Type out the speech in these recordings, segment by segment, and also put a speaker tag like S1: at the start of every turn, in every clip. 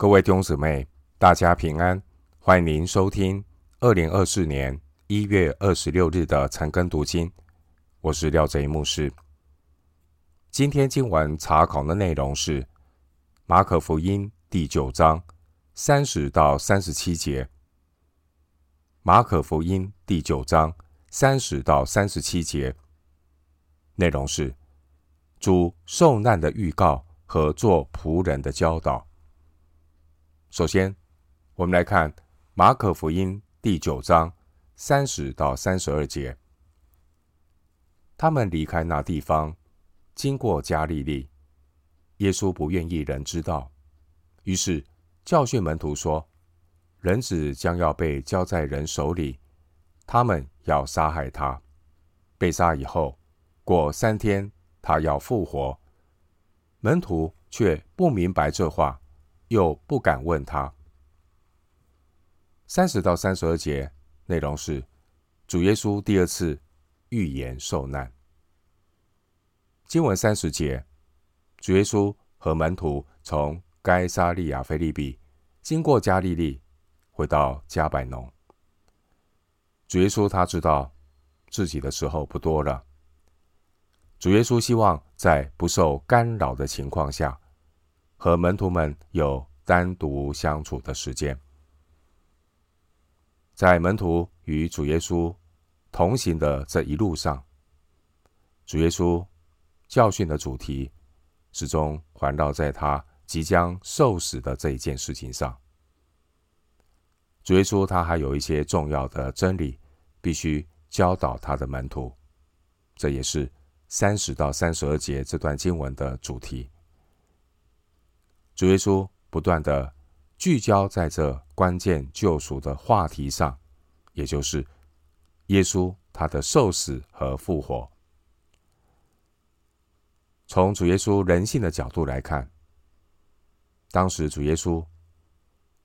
S1: 各位弟兄姊妹，大家平安！欢迎您收听二零二四年一月二十六日的晨更读经。我是廖贼牧师。今天经文查考的内容是马可福音第九章三十到三十七节。马可福音第九章三十到三十七节内容是主受难的预告和做仆人的教导。首先，我们来看马可福音第九章三十到三十二节。他们离开那地方，经过加利利。耶稣不愿意人知道，于是教训门徒说：“人子将要被交在人手里，他们要杀害他。被杀以后，过三天，他要复活。”门徒却不明白这话。又不敢问他。三十到三十二节内容是主耶稣第二次预言受难。经文三十节，主耶稣和门徒从该撒利亚腓立比经过加利利，回到加百农。主耶稣他知道自己的时候不多了。主耶稣希望在不受干扰的情况下。和门徒们有单独相处的时间，在门徒与主耶稣同行的这一路上，主耶稣教训的主题始终环绕在他即将受死的这一件事情上。主耶稣他还有一些重要的真理必须教导他的门徒，这也是三十到三十二节这段经文的主题。主耶稣不断的聚焦在这关键救赎的话题上，也就是耶稣他的受死和复活。从主耶稣人性的角度来看，当时主耶稣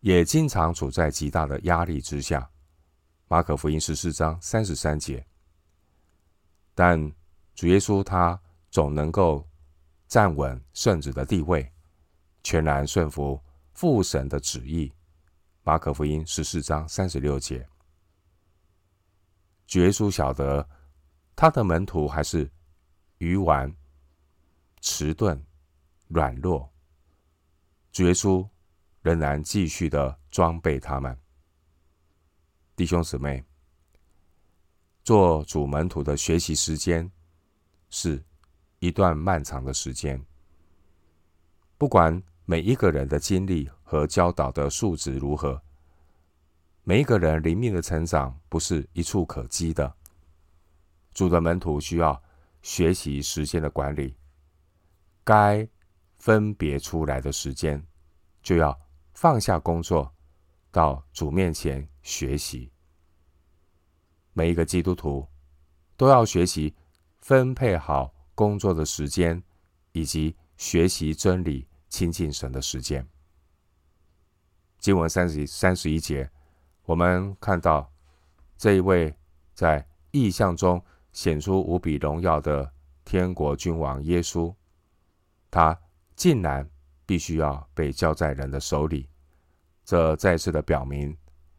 S1: 也经常处在极大的压力之下。马可福音十四章三十三节，但主耶稣他总能够站稳圣子的地位。全然顺服父神的旨意。马可福音十四章三十六节，主耶稣晓得他的门徒还是愚顽、迟钝、软弱，主耶稣仍然继续的装备他们。弟兄姊妹，做主门徒的学习时间是一段漫长的时间，不管。每一个人的经历和教导的素质如何？每一个人灵命的成长不是一触可及的。主的门徒需要学习时间的管理，该分别出来的时间，就要放下工作，到主面前学习。每一个基督徒都要学习分配好工作的时间，以及学习真理。亲近神的时间。经文三十三十一节，我们看到这一位在异象中显出无比荣耀的天国君王耶稣，他竟然必须要被交在人的手里。这再次的表明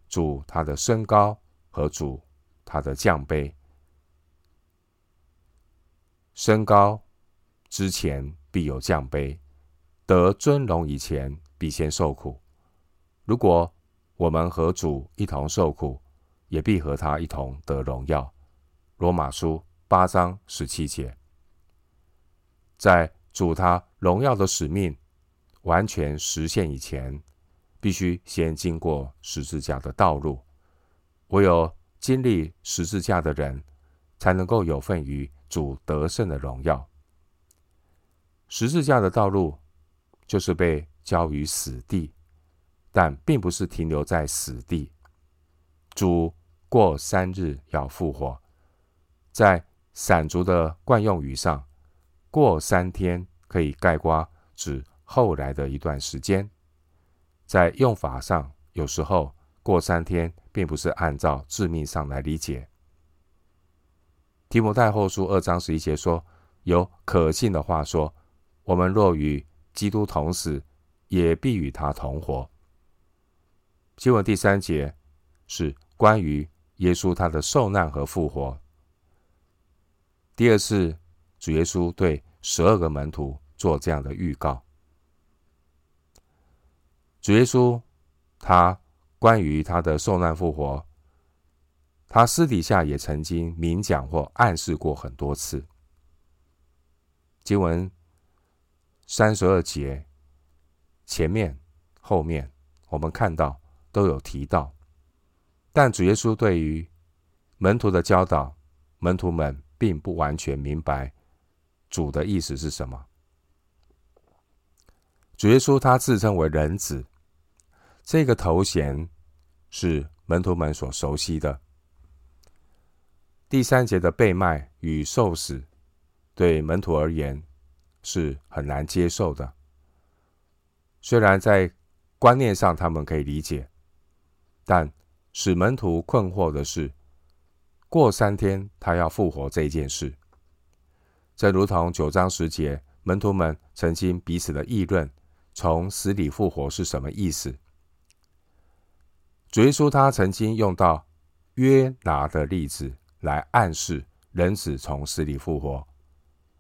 S1: 主他的升高和主他的降卑。升高之前必有降卑。得尊荣以前，必先受苦。如果我们和主一同受苦，也必和他一同得荣耀。罗马书八章十七节，在主他荣耀的使命完全实现以前，必须先经过十字架的道路。唯有经历十字架的人，才能够有份于主得胜的荣耀。十字架的道路。就是被交于死地，但并不是停留在死地。主过三日要复活，在闪族的惯用语上，过三天可以盖瓜指后来的一段时间。在用法上，有时候过三天并不是按照字面上来理解。提摩太后书二章十一节说：“有可信的话说，我们若与基督同死，也必与他同活。经文第三节是关于耶稣他的受难和复活。第二次，主耶稣对十二个门徒做这样的预告。主耶稣他关于他的受难复活，他私底下也曾经明讲或暗示过很多次。经文三十二节前面、后面，我们看到都有提到，但主耶稣对于门徒的教导，门徒们。并不完全明白主的意思是什么。主耶稣他自称为人子，这个头衔是门徒们所熟悉的。第三节的被卖与受死，对门徒而言是很难接受的。虽然在观念上他们可以理解，但使门徒困惑的是。过三天，他要复活这件事，正如同九章十节，门徒们曾经彼此的议论，从死里复活是什么意思？主耶稣他曾经用到约拿的例子来暗示人子从死里复活。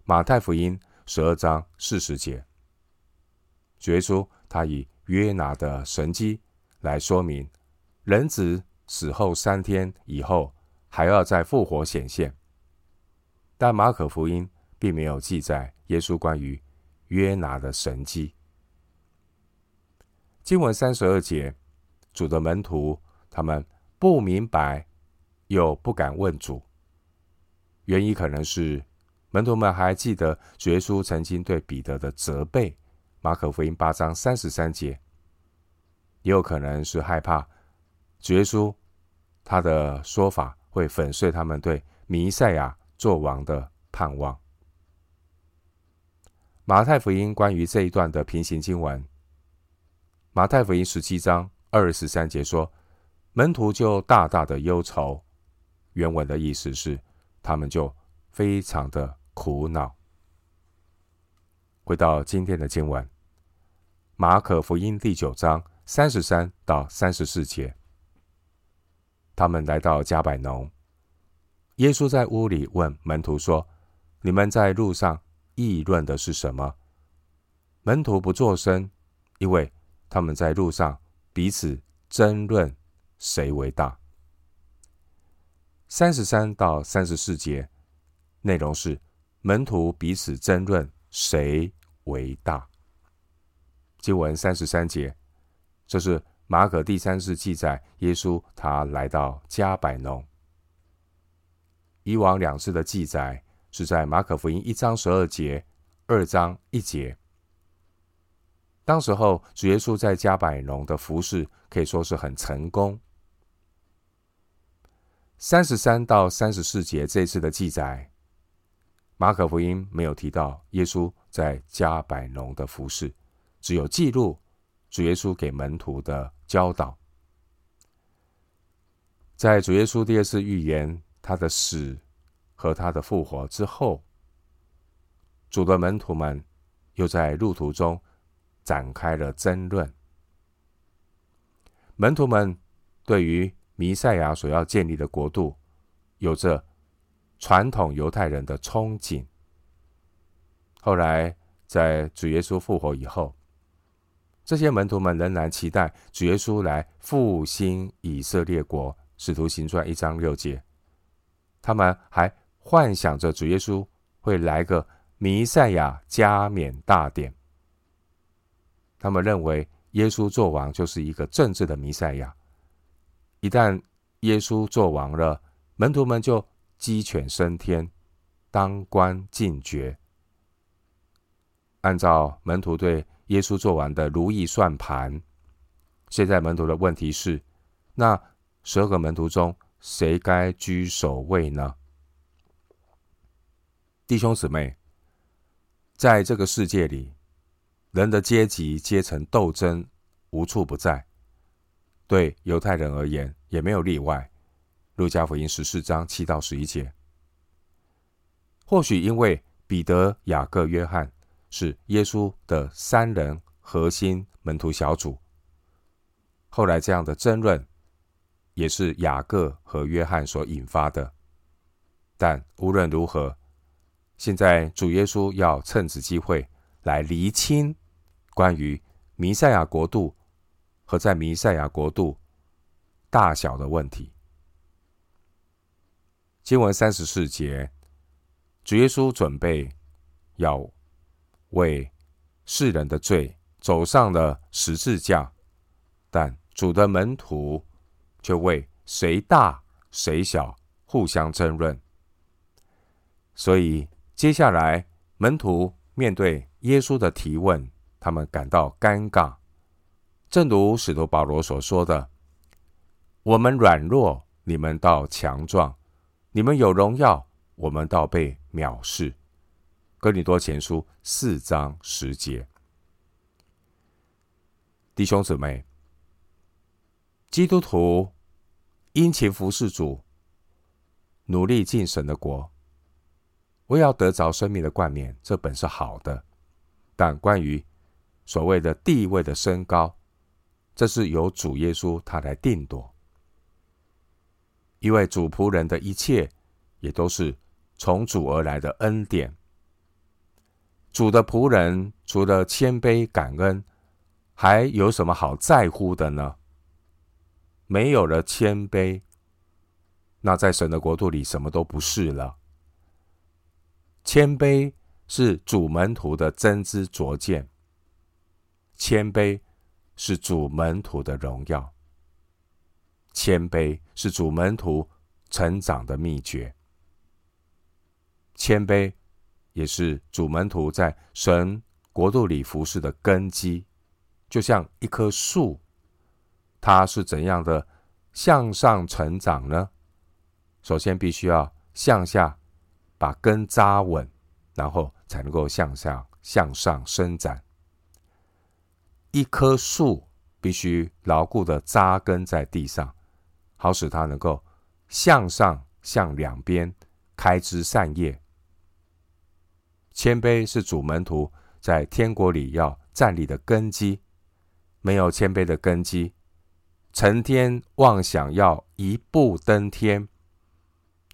S1: 马太福音十二章四十节，耶稣他以约拿的神迹来说明人子死后三天以后。还要再复活显现，但马可福音并没有记载耶稣关于约拿的神迹。经文三十二节，主的门徒他们不明白，又不敢问主，原因可能是门徒们还记得主耶稣曾经对彼得的责备，马可福音八章三十三节，也有可能是害怕主耶稣他的说法。会粉碎他们对弥赛亚作王的盼望。马太福音关于这一段的平行经文，马太福音十七章二十三节说，门徒就大大的忧愁。原文的意思是，他们就非常的苦恼。回到今天的经文，马可福音第九章三十三到三十四节。他们来到加百农，耶稣在屋里问门徒说：“你们在路上议论的是什么？”门徒不作声，因为他们在路上彼此争论谁为大。三十三到三十四节内容是门徒彼此争论谁为大。经文三十三节，这是。马可第三次记载耶稣他来到迦百农，以往两次的记载是在马可福音一章十二节、二章一节。当时候主耶稣在迦百农的服事可以说是很成功。三十三到三十四节这次的记载，马可福音没有提到耶稣在加百农的服饰，只有记录主耶稣给门徒的。教导，在主耶稣第二次预言他的死和他的复活之后，主的门徒们又在路途中展开了争论。门徒们对于弥赛亚所要建立的国度，有着传统犹太人的憧憬。后来，在主耶稣复活以后，这些门徒们仍然期待主耶稣来复兴以色列国，使徒行传一章六节。他们还幻想着主耶稣会来个弥赛亚加冕大典。他们认为耶稣做王就是一个政治的弥赛亚。一旦耶稣做王了，门徒们就鸡犬升天，当官尽爵。按照门徒对耶稣做完的如意算盘，现在门徒的问题是：那十二个门徒中，谁该居首位呢？弟兄姊妹，在这个世界里，人的阶级阶层斗争无处不在，对犹太人而言也没有例外。路加福音十四章七到十一节，或许因为彼得、雅各、约翰。是耶稣的三人核心门徒小组。后来这样的争论也是雅各和约翰所引发的。但无论如何，现在主耶稣要趁此机会来厘清关于弥赛亚国度和在弥赛亚国度大小的问题。经文三十四节，主耶稣准备要为世人的罪走上了十字架，但主的门徒却为谁大谁小互相争论。所以，接下来门徒面对耶稣的提问，他们感到尴尬。正如使徒保罗所说的：“我们软弱，你们倒强壮；你们有荣耀，我们倒被藐视。”哥林多前书四章十节。弟兄姊妹，基督徒殷勤服侍主，努力进神的国。为要得着生命的冠冕，这本是好的。但关于所谓的地位的升高，这是由主耶稣他来定夺。因为主仆人的一切，也都是从主而来的恩典。主的仆人除了谦卑感恩，还有什么好在乎的呢？没有了谦卑，那在神的国度里什么都不是了。谦卑是主门徒的真知灼见，谦卑是主门徒的荣耀，谦卑是主门徒成长的秘诀，谦卑也是主门徒在神国度里服侍的根基。就像一棵树，它是怎样的向上成长呢？首先，必须要向下。把根扎稳，然后才能够向上向上伸展。一棵树必须牢固的扎根在地上，好使它能够向上向两边开枝散叶。谦卑是主门徒在天国里要站立的根基。没有谦卑的根基，成天妄想要一步登天，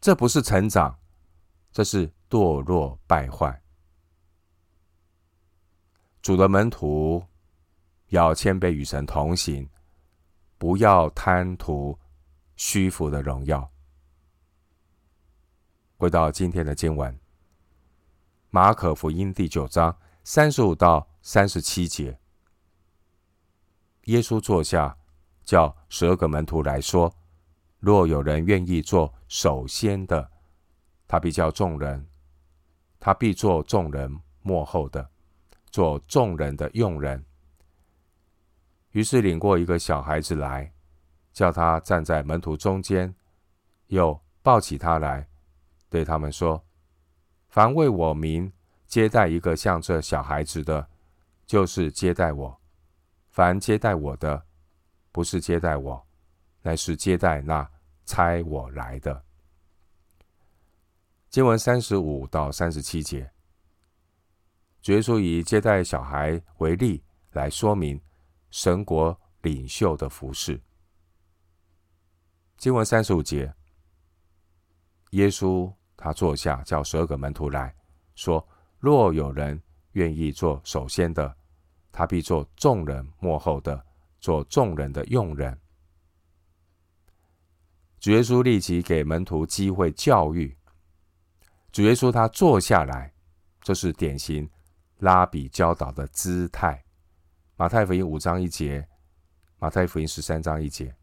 S1: 这不是成长。这是堕落败坏。主的门徒要谦卑与神同行，不要贪图虚浮的荣耀。回到今天的经文，马可福音第九章三十五到三十七节，耶稣坐下，叫十二个门徒来说：“若有人愿意做首先的。”他必叫众人，他必做众人末后的，做众人的用人。于是领过一个小孩子来，叫他站在门徒中间，又抱起他来，对他们说：“凡为我名接待一个像这小孩子的，就是接待我；凡接待我的，不是接待我，乃是接待那差我来的。”经文三十五到三十七节，主耶稣以接待小孩为例来说明神国领袖的服饰。经文三十五节，耶稣他坐下，叫十二个门徒来说：若有人愿意做首先的，他必做众人末后的，做众人的用人。主耶稣立即给门徒机会教育。主耶稣他坐下来，这是典型拉比教导的姿态。马太福音五章一节，马太福音十三章一节。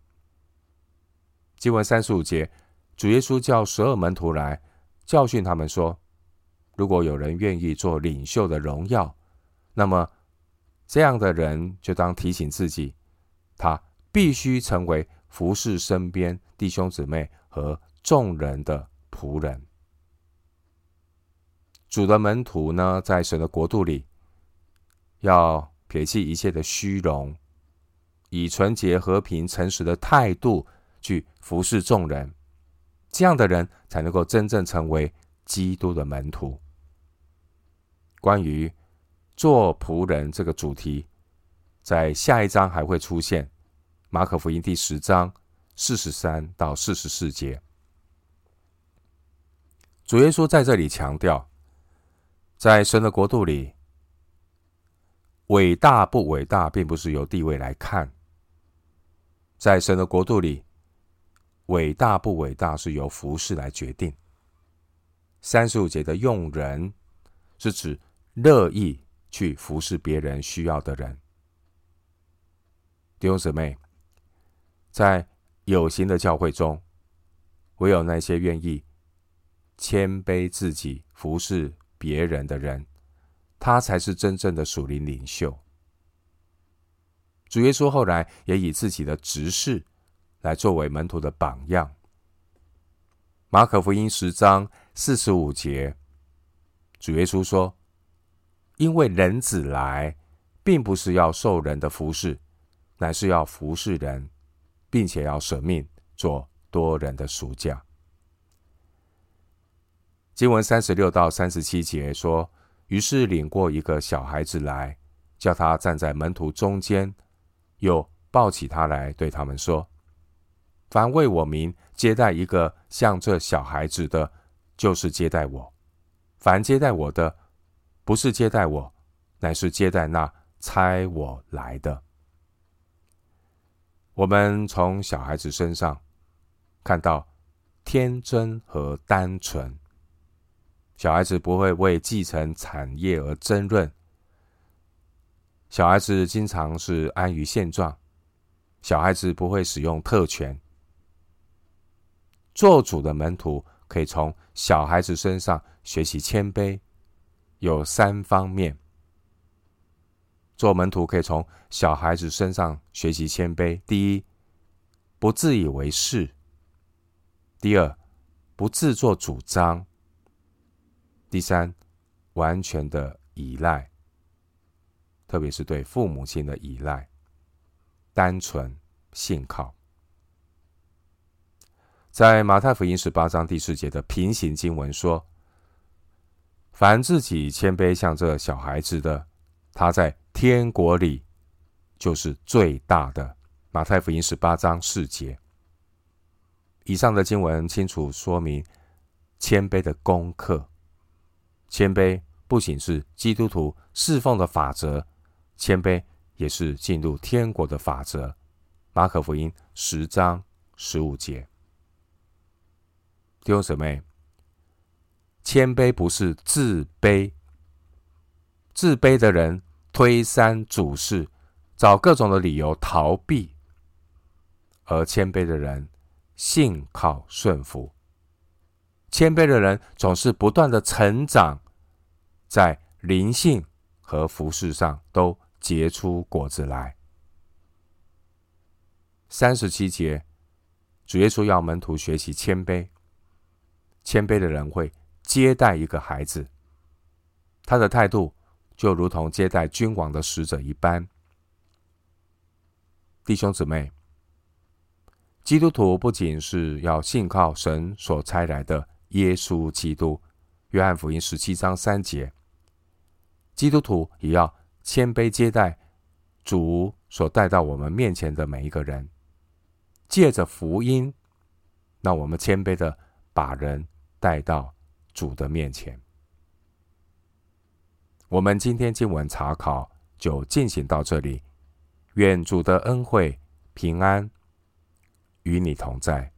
S1: 经文三十五节，主耶稣叫十二门徒来教训他们说：如果有人愿意做领袖的荣耀，那么这样的人就当提醒自己，他必须成为服侍身边弟兄姊妹和众人的仆人。主的门徒呢，在神的国度里，要撇弃一切的虚荣，以纯洁、和平、诚实的态度去服侍众人，这样的人才能够真正成为基督的门徒。关于做仆人这个主题，在下一章还会出现。马可福音第十章四十三到四十四节，主耶稣在这里强调，在神的国度里，伟大不伟大，并不是由地位来看。在神的国度里，伟大不伟大是由服事来决定。三十五节的用人，是指乐意去服侍别人需要的人。弟兄姊妹，在有形的教会中，唯有那些愿意谦卑自己、服侍别人的人，他才是真正的属灵领袖。主耶稣后来也以自己的执事来作为门徒的榜样。马可福音十章四十五节，主耶稣说：“因为人子来，并不是要受人的服侍，乃是要服侍人，并且要舍命做多人的赎价。”经文三十六到三十七节说。于是领过一个小孩子来，叫他站在门徒中间，又抱起他来，对他们说：“凡为我名接待一个像这小孩子的，就是接待我；凡接待我的，不是接待我，乃是接待那差我来的。”我们从小孩子身上看到天真和单纯。小孩子不会为继承产业而争论，小孩子经常是安于现状，小孩子不会使用特权。做主的门徒可以从小孩子身上学习谦卑，有三方面。做门徒可以从小孩子身上学习谦卑：第一，不自以为是；第二，不自作主张。第三，完全的依赖，特别是对父母亲的依赖，单纯信靠。在马太福音十八章第四节的平行经文说：“凡自己谦卑像这小孩子的，他在天国里就是最大的。”马太福音十八章四节。以上的经文清楚说明谦卑的功课。谦卑不仅是基督徒侍奉的法则，谦卑也是进入天国的法则。马可福音十章十五节，弟兄姊妹，谦卑不是自卑，自卑的人推三阻四，找各种的理由逃避；而谦卑的人信靠顺服。谦卑的人总是不断的成长，在灵性和服饰上都结出果子来。三十七节，主耶稣要门徒学习谦卑。谦卑的人会接待一个孩子，他的态度就如同接待君王的使者一般。弟兄姊妹，基督徒不仅是要信靠神所差来的。耶稣基督，约翰福音十七章三节，基督徒也要谦卑接待主所带到我们面前的每一个人，借着福音，让我们谦卑的把人带到主的面前。我们今天经文查考就进行到这里，愿主的恩惠平安与你同在。